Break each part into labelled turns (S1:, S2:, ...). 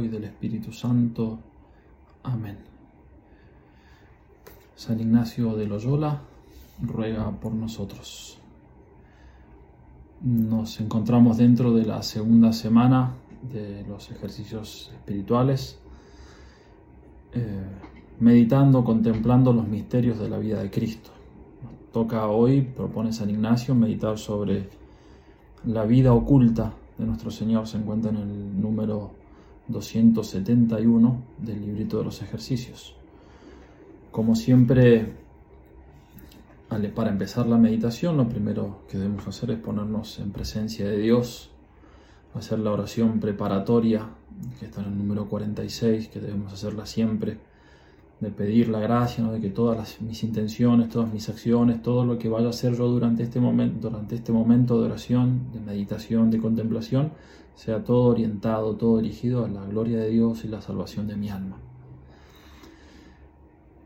S1: Y del Espíritu Santo. Amén. San Ignacio de Loyola ruega por nosotros. Nos encontramos dentro de la segunda semana de los ejercicios espirituales, eh, meditando, contemplando los misterios de la vida de Cristo. Nos toca hoy, propone San Ignacio, meditar sobre la vida oculta de nuestro Señor. Se encuentra en el número 271 del librito de los ejercicios. Como siempre, para empezar la meditación, lo primero que debemos hacer es ponernos en presencia de Dios, hacer la oración preparatoria, que está en el número 46, que debemos hacerla siempre, de pedir la gracia, de que todas mis intenciones, todas mis acciones, todo lo que vaya a hacer yo durante este, momento, durante este momento de oración, de meditación, de contemplación, sea todo orientado, todo dirigido a la gloria de Dios y la salvación de mi alma.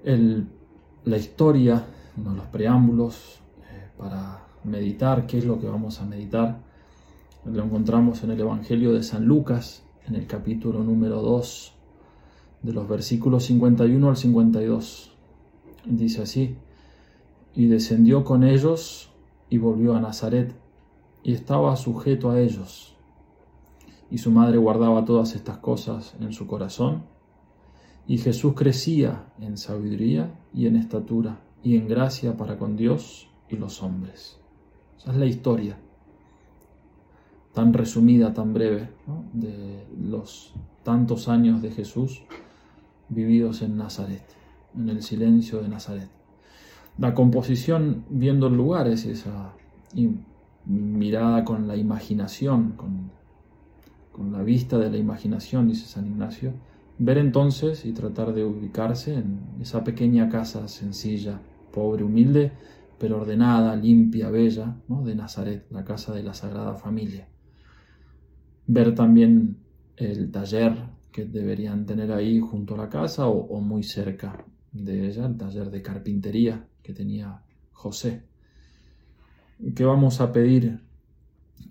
S1: la historia, de los preámbulos eh, para meditar, qué es lo que vamos a meditar, lo encontramos en el Evangelio de San Lucas, en el capítulo número 2, de los versículos 51 al 52. Dice así, y descendió con ellos y volvió a Nazaret, y estaba sujeto a ellos y su madre guardaba todas estas cosas en su corazón. Y Jesús crecía en sabiduría y en estatura y en gracia para con Dios y los hombres. Esa es la historia, tan resumida, tan breve, de los tantos años de Jesús vividos en Nazaret, en el silencio de Nazaret. La composición viendo el lugar es esa mirada con la imaginación, con con la vista de la imaginación, dice San Ignacio, ver entonces y tratar de ubicarse en esa pequeña casa sencilla, pobre, humilde, pero ordenada, limpia, bella, ¿no? de Nazaret, la casa de la Sagrada Familia. Ver también el taller que deberían tener ahí junto a la casa o, muy cerca de ella, el taller de carpintería que tenía José. ¿Qué vamos a pedir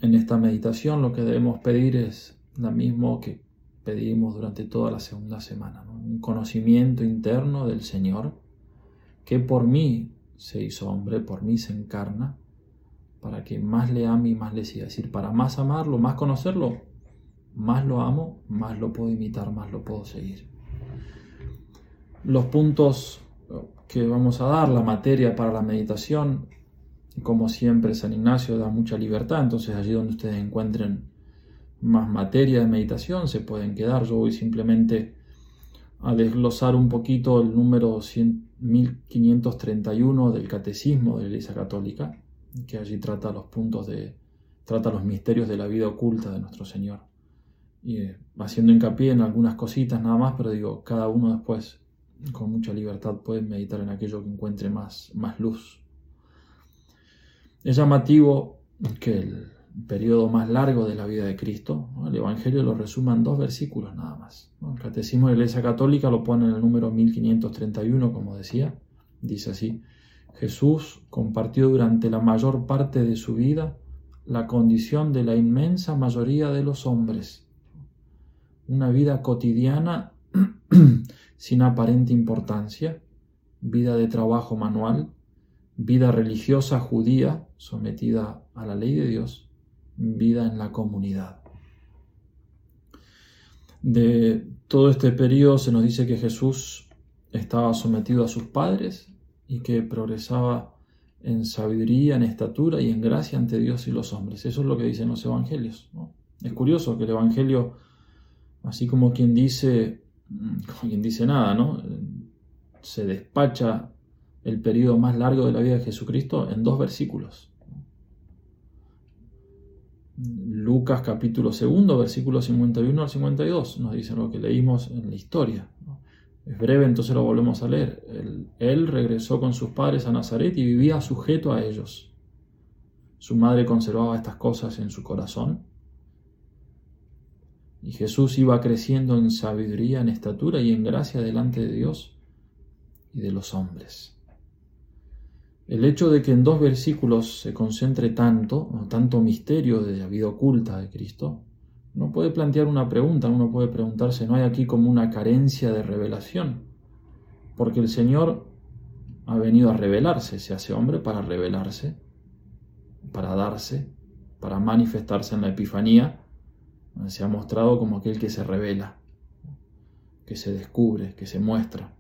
S1: en esta meditación? Lo que debemos pedir es lo mismo que pedimos durante toda la segunda semana, un conocimiento interno del Señor, que por mí se hizo hombre, por mí se encarna, para que más le ame y más le siga. Es decir, para más amarlo, más conocerlo, más lo amo, más lo puedo imitar, más lo puedo seguir. Los puntos que vamos a dar, la materia para la meditación, como siempre San Ignacio da mucha libertad, entonces allí donde ustedes encuentren más materia de meditación se pueden quedar. Yo voy simplemente a desglosar un poquito el número 1531 del Catecismo de la Iglesia Católica, que allí trata los puntos de, trata los misterios de la vida oculta de nuestro Señor. Eh, haciendo hincapié en algunas cositas nada más, pero digo, cada uno después con mucha libertad puede meditar en aquello que encuentre más, más luz. Es llamativo que el, periodo más largo de la vida de Cristo. El Evangelio lo resuma en dos versículos nada más. El Catecismo de la Iglesia Católica lo pone en el número 1531, como decía. Dice así, Jesús compartió durante la mayor parte de su vida la condición de la inmensa mayoría de los hombres. Una vida cotidiana sin aparente importancia, vida de trabajo manual, vida religiosa judía sometida a la ley de Dios, vida en la comunidad. De todo este periodo se nos dice que Jesús estaba sometido a sus padres y que progresaba en sabiduría, en estatura y en gracia ante Dios y los hombres. Eso es lo que dicen los evangelios. Es curioso que el evangelio, así como quien dice, como quien dice nada, ¿no? se despacha el periodo más largo de la vida de Jesucristo en dos versículos. Lucas capítulo segundo, versículos 51 al 52, nos dice lo que leímos en la historia. Es breve, entonces lo volvemos a leer. Él, regresó con sus padres a Nazaret y vivía sujeto a ellos. Su madre conservaba estas cosas en su corazón. Y Jesús iba creciendo en sabiduría, en estatura y en gracia delante de Dios y de los hombres. El hecho de que en dos versículos se concentre tanto, tanto misterio de la vida oculta de Cristo, Uno puede plantear una pregunta, uno puede preguntarse, ¿no hay aquí como una carencia de revelación? Porque el Señor ha venido a revelarse, se hace hombre para revelarse, para darse, para manifestarse en la Epifanía, se ha mostrado como aquel que se revela, que se descubre, que se muestra.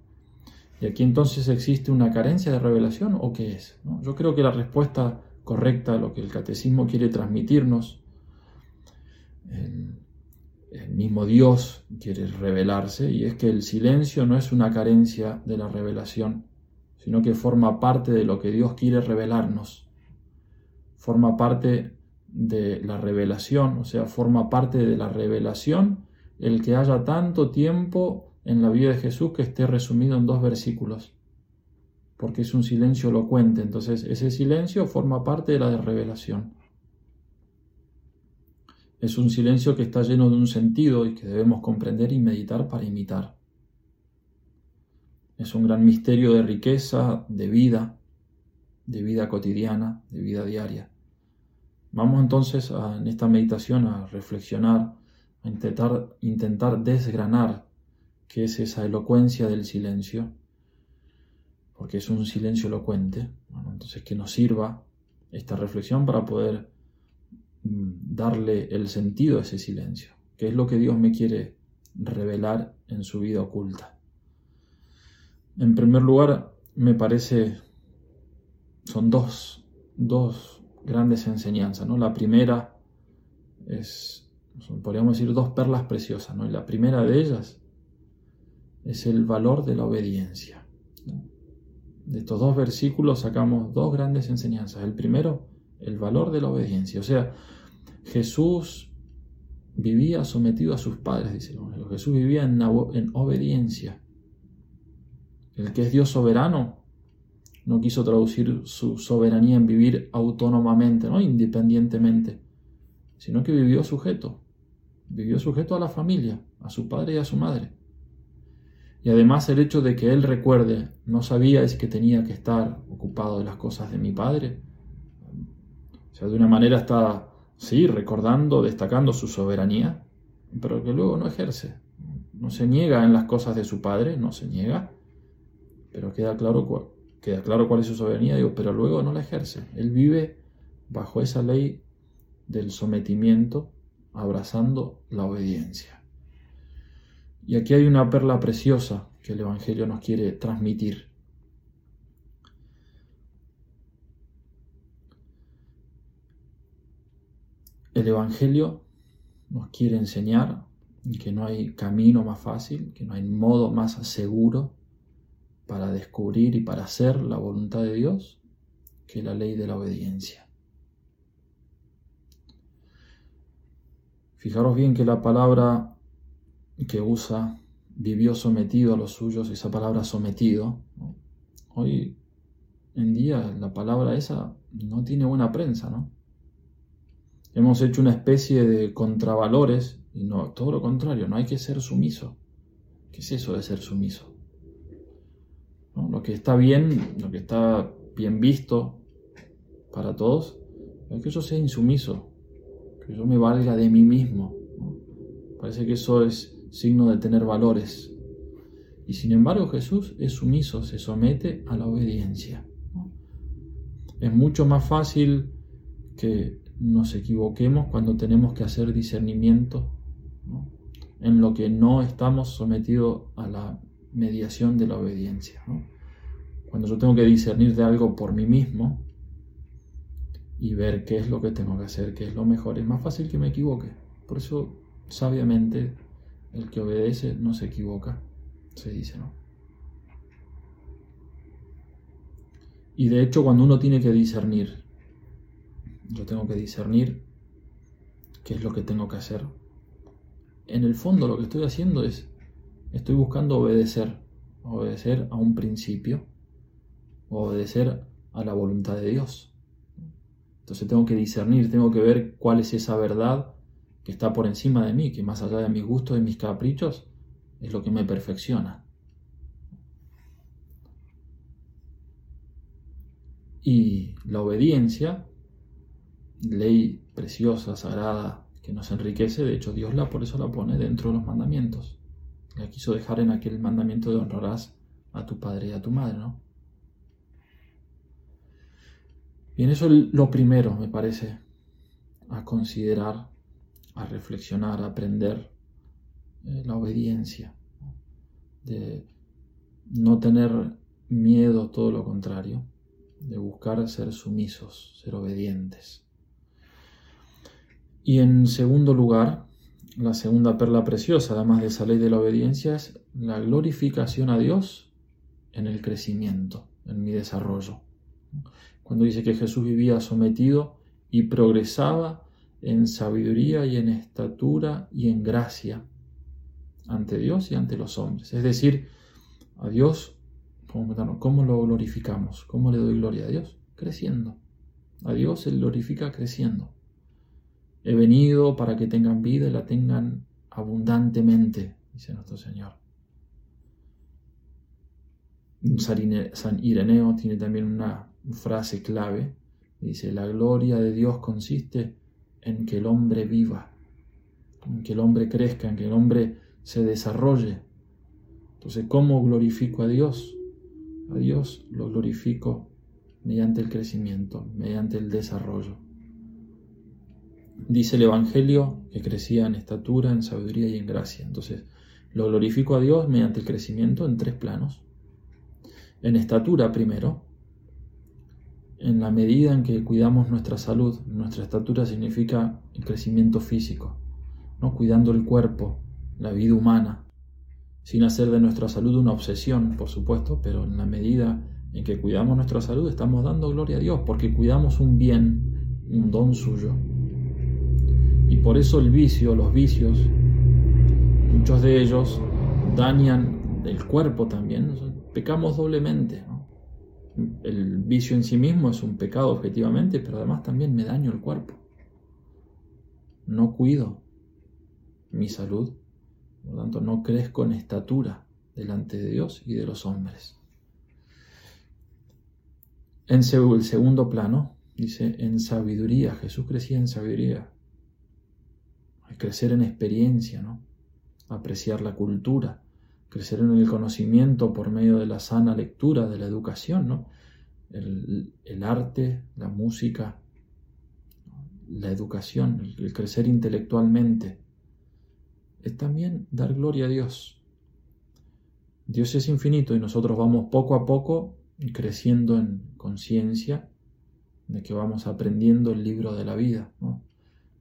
S1: ¿Y aquí entonces existe una carencia de revelación o qué es? Yo creo que la respuesta correcta a lo que el catecismo quiere transmitirnos, el, el mismo Dios quiere revelarse, y es que el silencio no es una carencia de la revelación, sino que forma parte de lo que Dios quiere revelarnos. Forma parte de la revelación, o sea, forma parte de la revelación el que haya tanto tiempo en la vida de Jesús que esté resumido en dos versículos, porque es un silencio elocuente, entonces ese silencio forma parte de la revelación. Es un silencio que está lleno de un sentido y que debemos comprender y meditar para imitar. Es un gran misterio de riqueza, de vida, de vida cotidiana, de vida diaria. Vamos entonces en esta meditación a reflexionar, a intentar, intentar desgranar qué es esa elocuencia del silencio, porque es un silencio elocuente. entonces que nos sirva esta reflexión para poder mm, darle el sentido a ese silencio, que es lo que Dios me quiere revelar en su vida oculta. En primer lugar, me parece, son dos, dos grandes enseñanzas. ¿no? La primera es, podríamos decir, dos perlas preciosas. ¿no? Y la primera de ellas es el valor de la obediencia. De estos dos versículos sacamos dos grandes enseñanzas. El primero, el valor de la obediencia. O sea, Jesús vivía sometido a sus padres, dice Jesús vivía en obediencia. El que es Dios soberano no quiso traducir su soberanía en vivir autónomamente, ¿no? independientemente, sino que vivió sujeto, vivió sujeto a la familia, a su padre y a su madre. Y además el hecho de que él recuerde, no sabía es que tenía que estar ocupado de las cosas de mi padre. O sea, de una manera está, sí, recordando, destacando su soberanía, pero que luego no ejerce. No se niega en las cosas de su padre, no se niega, pero queda claro cuál, queda claro cuál es su soberanía, digo, pero luego no la ejerce. Él vive bajo esa ley del sometimiento, abrazando la obediencia. Y aquí hay una perla preciosa que el Evangelio nos quiere transmitir. El Evangelio nos quiere enseñar que no hay camino más fácil, que no hay modo más seguro para descubrir y para hacer la voluntad de Dios que la ley de la obediencia. Fijaros bien que la palabra que usa vivió sometido a los suyos, esa palabra sometido, hoy en día la palabra esa no tiene buena prensa, ¿no? Hemos hecho una especie de contravalores y no, todo lo contrario, no hay que ser sumiso. ¿Qué es eso de ser sumiso? Lo que está bien, lo que está bien visto para todos, es que yo sea insumiso, que yo me valga de mí mismo. Parece que eso es signo de tener valores. Y sin embargo Jesús es sumiso, se somete a la obediencia. Es mucho más fácil que nos equivoquemos cuando tenemos que hacer discernimiento en lo que no estamos sometidos a la mediación de la obediencia. Cuando yo tengo que discernir de algo por mí mismo y ver qué es lo que tengo que hacer, qué es lo mejor, es más fácil que me equivoque. Por eso, sabiamente, el que obedece no se equivoca, se dice, ¿no? Y de hecho, cuando uno tiene que discernir, yo tengo que discernir qué es lo que tengo que hacer. En el fondo lo que estoy haciendo es estoy buscando obedecer, obedecer a un principio, obedecer a la voluntad de Dios. Entonces tengo que discernir, tengo que ver cuál es esa verdad que está por encima de mí, que más allá de mis gustos y mis caprichos, es lo que me perfecciona. Y la obediencia, ley preciosa, sagrada, que nos enriquece, de hecho Dios la por eso la pone dentro de los mandamientos. La quiso dejar en aquel mandamiento de honrarás a tu padre y a tu madre, ¿no? Bien, eso es lo primero, me parece, a considerar, a reflexionar, a aprender eh, la obediencia, de no tener miedo, todo lo contrario, de buscar ser sumisos, ser obedientes. Y en segundo lugar, la segunda perla preciosa, además de esa ley de la obediencia, es la glorificación a Dios en el crecimiento, en mi desarrollo. Cuando dice que Jesús vivía sometido y progresaba en sabiduría y en estatura y en gracia ante Dios y ante los hombres. Es decir, a Dios, ¿cómo lo glorificamos? ¿Cómo le doy gloria a Dios? Creciendo. A Dios se glorifica creciendo. He venido para que tengan vida y la tengan abundantemente, dice nuestro Señor. San Ireneo tiene también una frase clave. Dice, la gloria de Dios consiste en que el hombre viva, en que el hombre crezca, en que el hombre se desarrolle. Entonces, ¿cómo glorifico a Dios? A Dios lo glorifico mediante el crecimiento, mediante el desarrollo. Dice el Evangelio que crecía en estatura, en sabiduría y en gracia. Entonces, lo glorifico a Dios mediante el crecimiento en tres planos. En estatura primero, en la medida en que cuidamos nuestra salud. Nuestra estatura significa el crecimiento físico, ¿no? cuidando el cuerpo, la vida humana, sin hacer de nuestra salud una obsesión, por supuesto, pero en la medida en que cuidamos nuestra salud estamos dando gloria a Dios, porque cuidamos un bien, un don suyo. Y por eso el vicio, los vicios, muchos de ellos dañan el cuerpo también, pecamos doblemente. El vicio en sí mismo es un pecado objetivamente, pero además también me daño el cuerpo. No cuido mi salud, por lo tanto no crezco en estatura delante de Dios y de los hombres. En el segundo plano, dice, en sabiduría, Jesús crecía en sabiduría crecer en experiencia, ¿no? apreciar la cultura, crecer en el conocimiento por medio de la sana lectura, de la educación, el, arte, la música, la educación, el, crecer intelectualmente, es también dar gloria a Dios. Dios es infinito y nosotros vamos poco a poco creciendo en conciencia de que vamos aprendiendo el libro de la vida.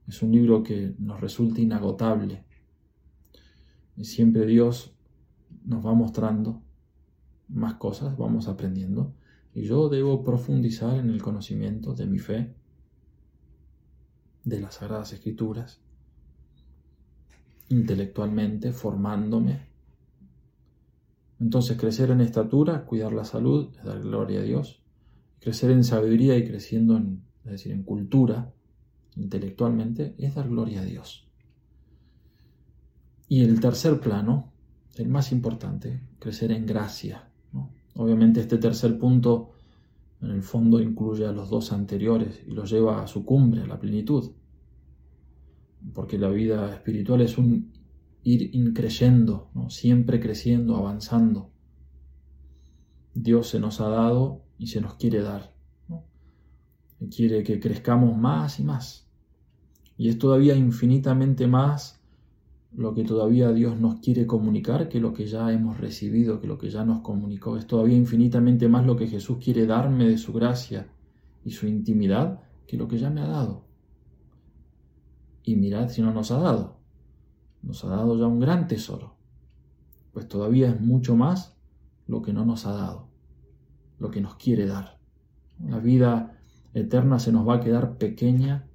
S1: Es un libro que nos resulta inagotable. Y siempre Dios nos va mostrando más cosas, vamos aprendiendo. Y yo debo profundizar en el conocimiento de mi fe, de las Sagradas Escrituras, intelectualmente, formándome. Entonces crecer en estatura, cuidar la salud, dar gloria a Dios. Crecer en sabiduría y creciendo en, es decir, en cultura, intelectualmente, es dar gloria a Dios. Y el tercer plano, el más importante, crecer en gracia. Obviamente este tercer punto en el fondo incluye a los dos anteriores y los lleva a su cumbre, a la plenitud. Porque la vida espiritual es un ir increyendo, ¿no? siempre creciendo, avanzando. Dios se nos ha dado y se nos quiere dar. Quiere que crezcamos más y más. Y es todavía infinitamente más lo que todavía Dios nos quiere comunicar que lo que ya hemos recibido, que lo que ya nos comunicó. Es todavía infinitamente más lo que Jesús quiere darme de su gracia y su intimidad que lo que ya me ha dado. Y mirad si no nos ha dado. Nos ha dado ya un gran tesoro. Pues todavía es mucho más lo que no nos ha dado, lo que nos quiere dar. La vida eterna se nos va a quedar pequeña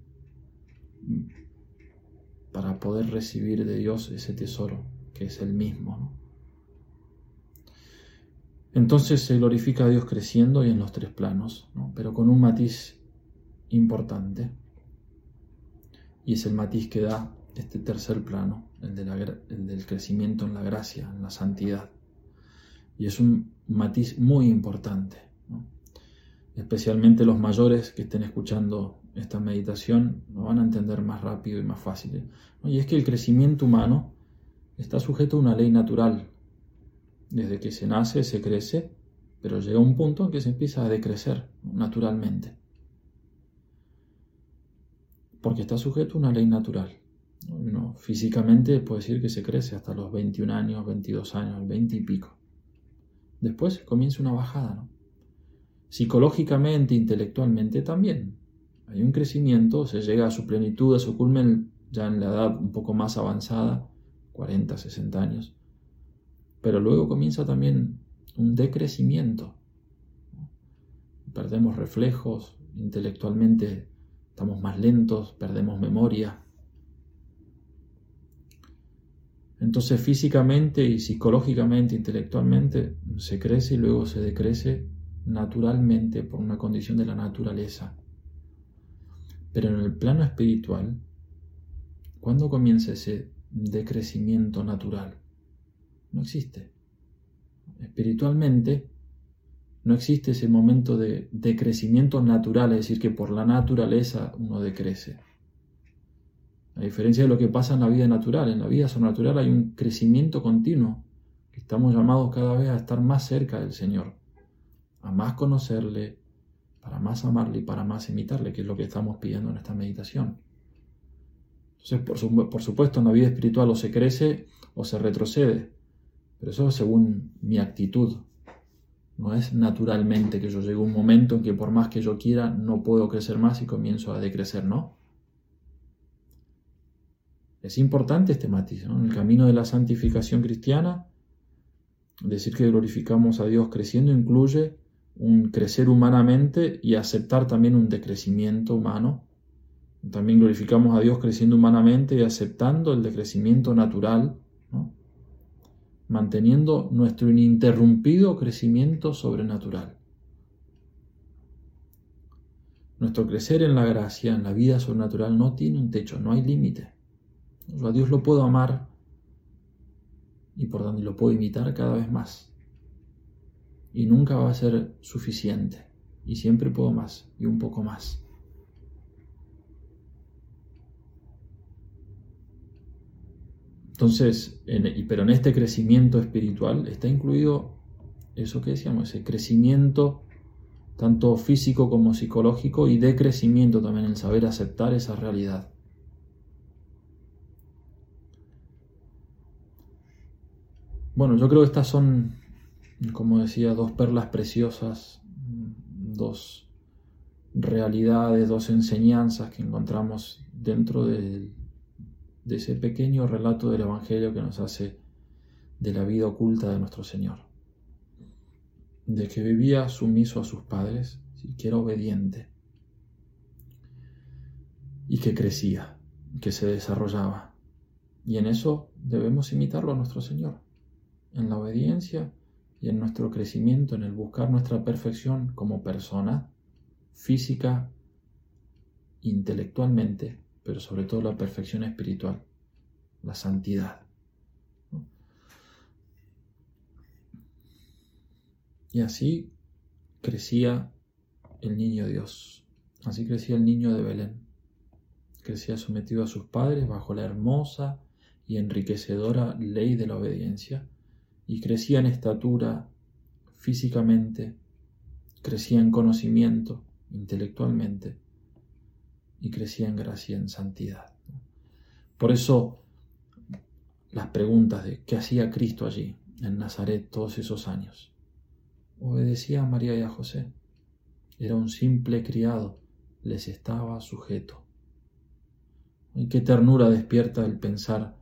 S1: para poder recibir de Dios ese tesoro que es el mismo. Entonces se glorifica a Dios creciendo y en los tres planos, pero con un matiz importante. Y es el matiz que da este tercer plano, el, el del crecimiento en la gracia, en la santidad. Y es un matiz muy importante, especialmente los mayores que estén escuchando esta meditación, lo van a entender más rápido y más fácil. Y es que el crecimiento humano está sujeto a una ley natural. Desde que se nace, se crece, pero llega un punto en que se empieza a decrecer naturalmente. Porque está sujeto a una ley natural. físicamente puede decir que se crece hasta los 21 años, 22 años, 20 y pico. Después comienza una bajada, ¿no? Psicológicamente, intelectualmente también. Hay un crecimiento, se llega a su plenitud, a su culmen ya en la edad un poco más avanzada, 40, 60 años. Pero luego comienza también un decrecimiento. Perdemos reflejos, intelectualmente estamos más lentos, perdemos memoria. Entonces físicamente y psicológicamente, intelectualmente, se crece y luego se decrece naturalmente por una condición de la naturaleza. Pero en el plano espiritual, ¿cuándo comienza ese decrecimiento natural? No existe. Espiritualmente, no existe ese momento de decrecimiento natural, es decir, que por la naturaleza uno decrece. A diferencia de lo que pasa en la vida natural, en la vida sobrenatural hay un crecimiento continuo, estamos llamados cada vez a estar más cerca del Señor, a más conocerle, para más amarle y para más imitarle, que es lo que estamos pidiendo en esta meditación. Entonces, por, supuesto, en la vida espiritual o se crece o se retrocede, pero eso según mi actitud. No es naturalmente que yo llegue a un momento en que por más que yo quiera no puedo crecer más y comienzo a decrecer, no. Es importante este matiz, En el camino de la santificación cristiana, decir que glorificamos a Dios creciendo incluye un crecer humanamente y aceptar también un decrecimiento humano. También glorificamos a Dios creciendo humanamente y aceptando el decrecimiento natural, manteniendo nuestro ininterrumpido crecimiento sobrenatural. Nuestro crecer en la gracia, en la vida sobrenatural, no tiene un techo, no hay límite. Yo a Dios lo puedo amar y por donde lo puedo imitar cada vez más y nunca va a ser suficiente. Y siempre puedo más y un poco más. Entonces, pero en este crecimiento espiritual está incluido eso que decíamos, ese crecimiento tanto físico como psicológico y de crecimiento también el saber aceptar esa realidad. Bueno, yo creo que estas son como decía, dos perlas preciosas, dos realidades, dos enseñanzas que encontramos dentro de, ese pequeño relato del Evangelio que nos hace de la vida oculta de nuestro Señor. De que vivía sumiso a sus padres, que era obediente y que crecía, que se desarrollaba. Y en eso debemos imitarlo a nuestro Señor, en la obediencia y en nuestro crecimiento, en el buscar nuestra perfección como persona, física, intelectualmente, pero sobre todo la perfección espiritual, la santidad. Y así crecía el niño Dios, así crecía el niño de Belén, crecía sometido a sus padres bajo la hermosa y enriquecedora ley de la obediencia, y crecía en estatura físicamente, crecía en conocimiento intelectualmente y crecía en gracia, en santidad. Por eso las preguntas de qué hacía Cristo allí, en Nazaret, todos esos años. Obedecía a María y a José. Era un simple criado, les estaba sujeto. Y qué ternura despierta el pensar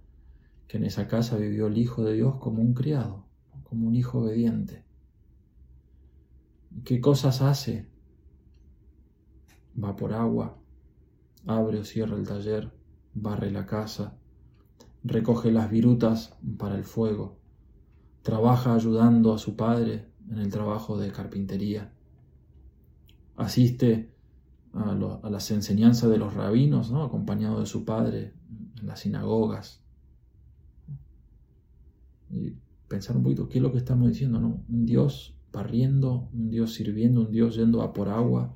S1: que en esa casa vivió el Hijo de Dios como un criado, como un hijo obediente. ¿Qué cosas hace? Va por agua, abre o cierra el taller, barre la casa, recoge las virutas para el fuego, trabaja ayudando a su padre en el trabajo de carpintería, asiste a, las enseñanzas de los rabinos, ¿no? acompañado de su padre en las sinagogas, y pensar un poquito qué es lo que estamos diciendo, ¿no? Un Dios barriendo, un Dios sirviendo, un Dios yendo a por agua,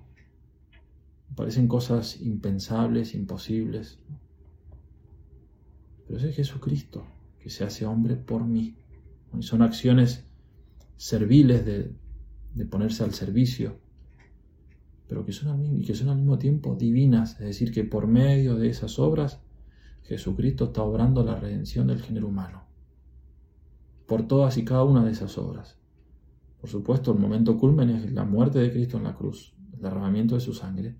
S1: parecen cosas impensables, imposibles. Pero es Jesucristo que se hace hombre por mí. Y son acciones serviles de, ponerse al servicio, pero que son, que son al mismo tiempo divinas. Es decir, que por medio de esas obras Jesucristo está obrando la redención del género humano. Por todas y cada una de esas obras. Por supuesto, el momento culmen es la muerte de Cristo en la cruz, el derramamiento de su sangre.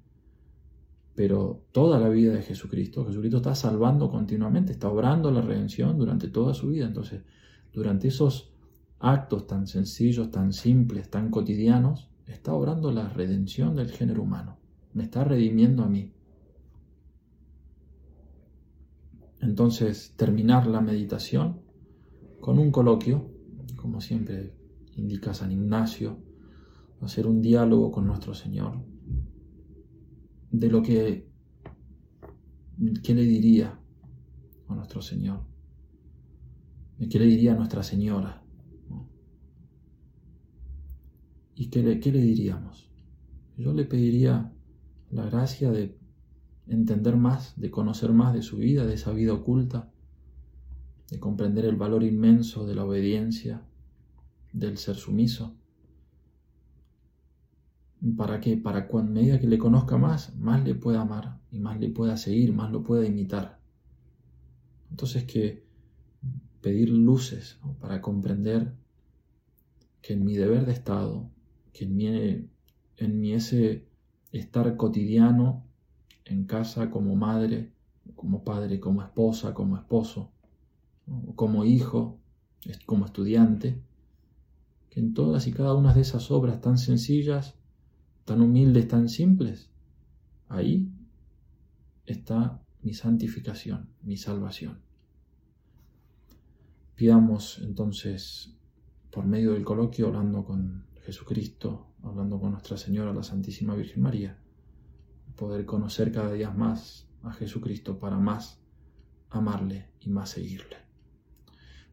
S1: Pero toda la vida de Jesucristo, Jesucristo está salvando continuamente, está obrando la redención durante toda su vida. Entonces, durante esos actos tan sencillos, tan simples, tan cotidianos, está obrando la redención del género humano. Me está redimiendo a mí. Entonces, terminar la meditación con un coloquio, como siempre indica San Ignacio, hacer un diálogo con nuestro Señor, de lo que, ¿qué le diría a nuestro Señor? ¿Qué le diría a Nuestra Señora? ¿Y qué le, qué le diríamos? Yo le pediría la gracia de entender más, de conocer más de su vida, de esa vida oculta, de comprender el valor inmenso de la obediencia, del ser sumiso. ¿Para qué? Para cuando medida que le conozca más, más le pueda amar y más le pueda seguir, más lo pueda imitar. Entonces que pedir luces para comprender que en mi deber de Estado, que en mi, en mi ese estar cotidiano en casa como madre, como padre, como esposa, como esposo, como hijo, como estudiante, que en todas y cada una de esas obras tan sencillas, tan humildes, tan simples, ahí está mi santificación, mi salvación. Pidamos entonces, por medio del coloquio, hablando con Jesucristo, hablando con Nuestra Señora, la Santísima Virgen María, poder conocer cada día más a Jesucristo para más amarle y más seguirle.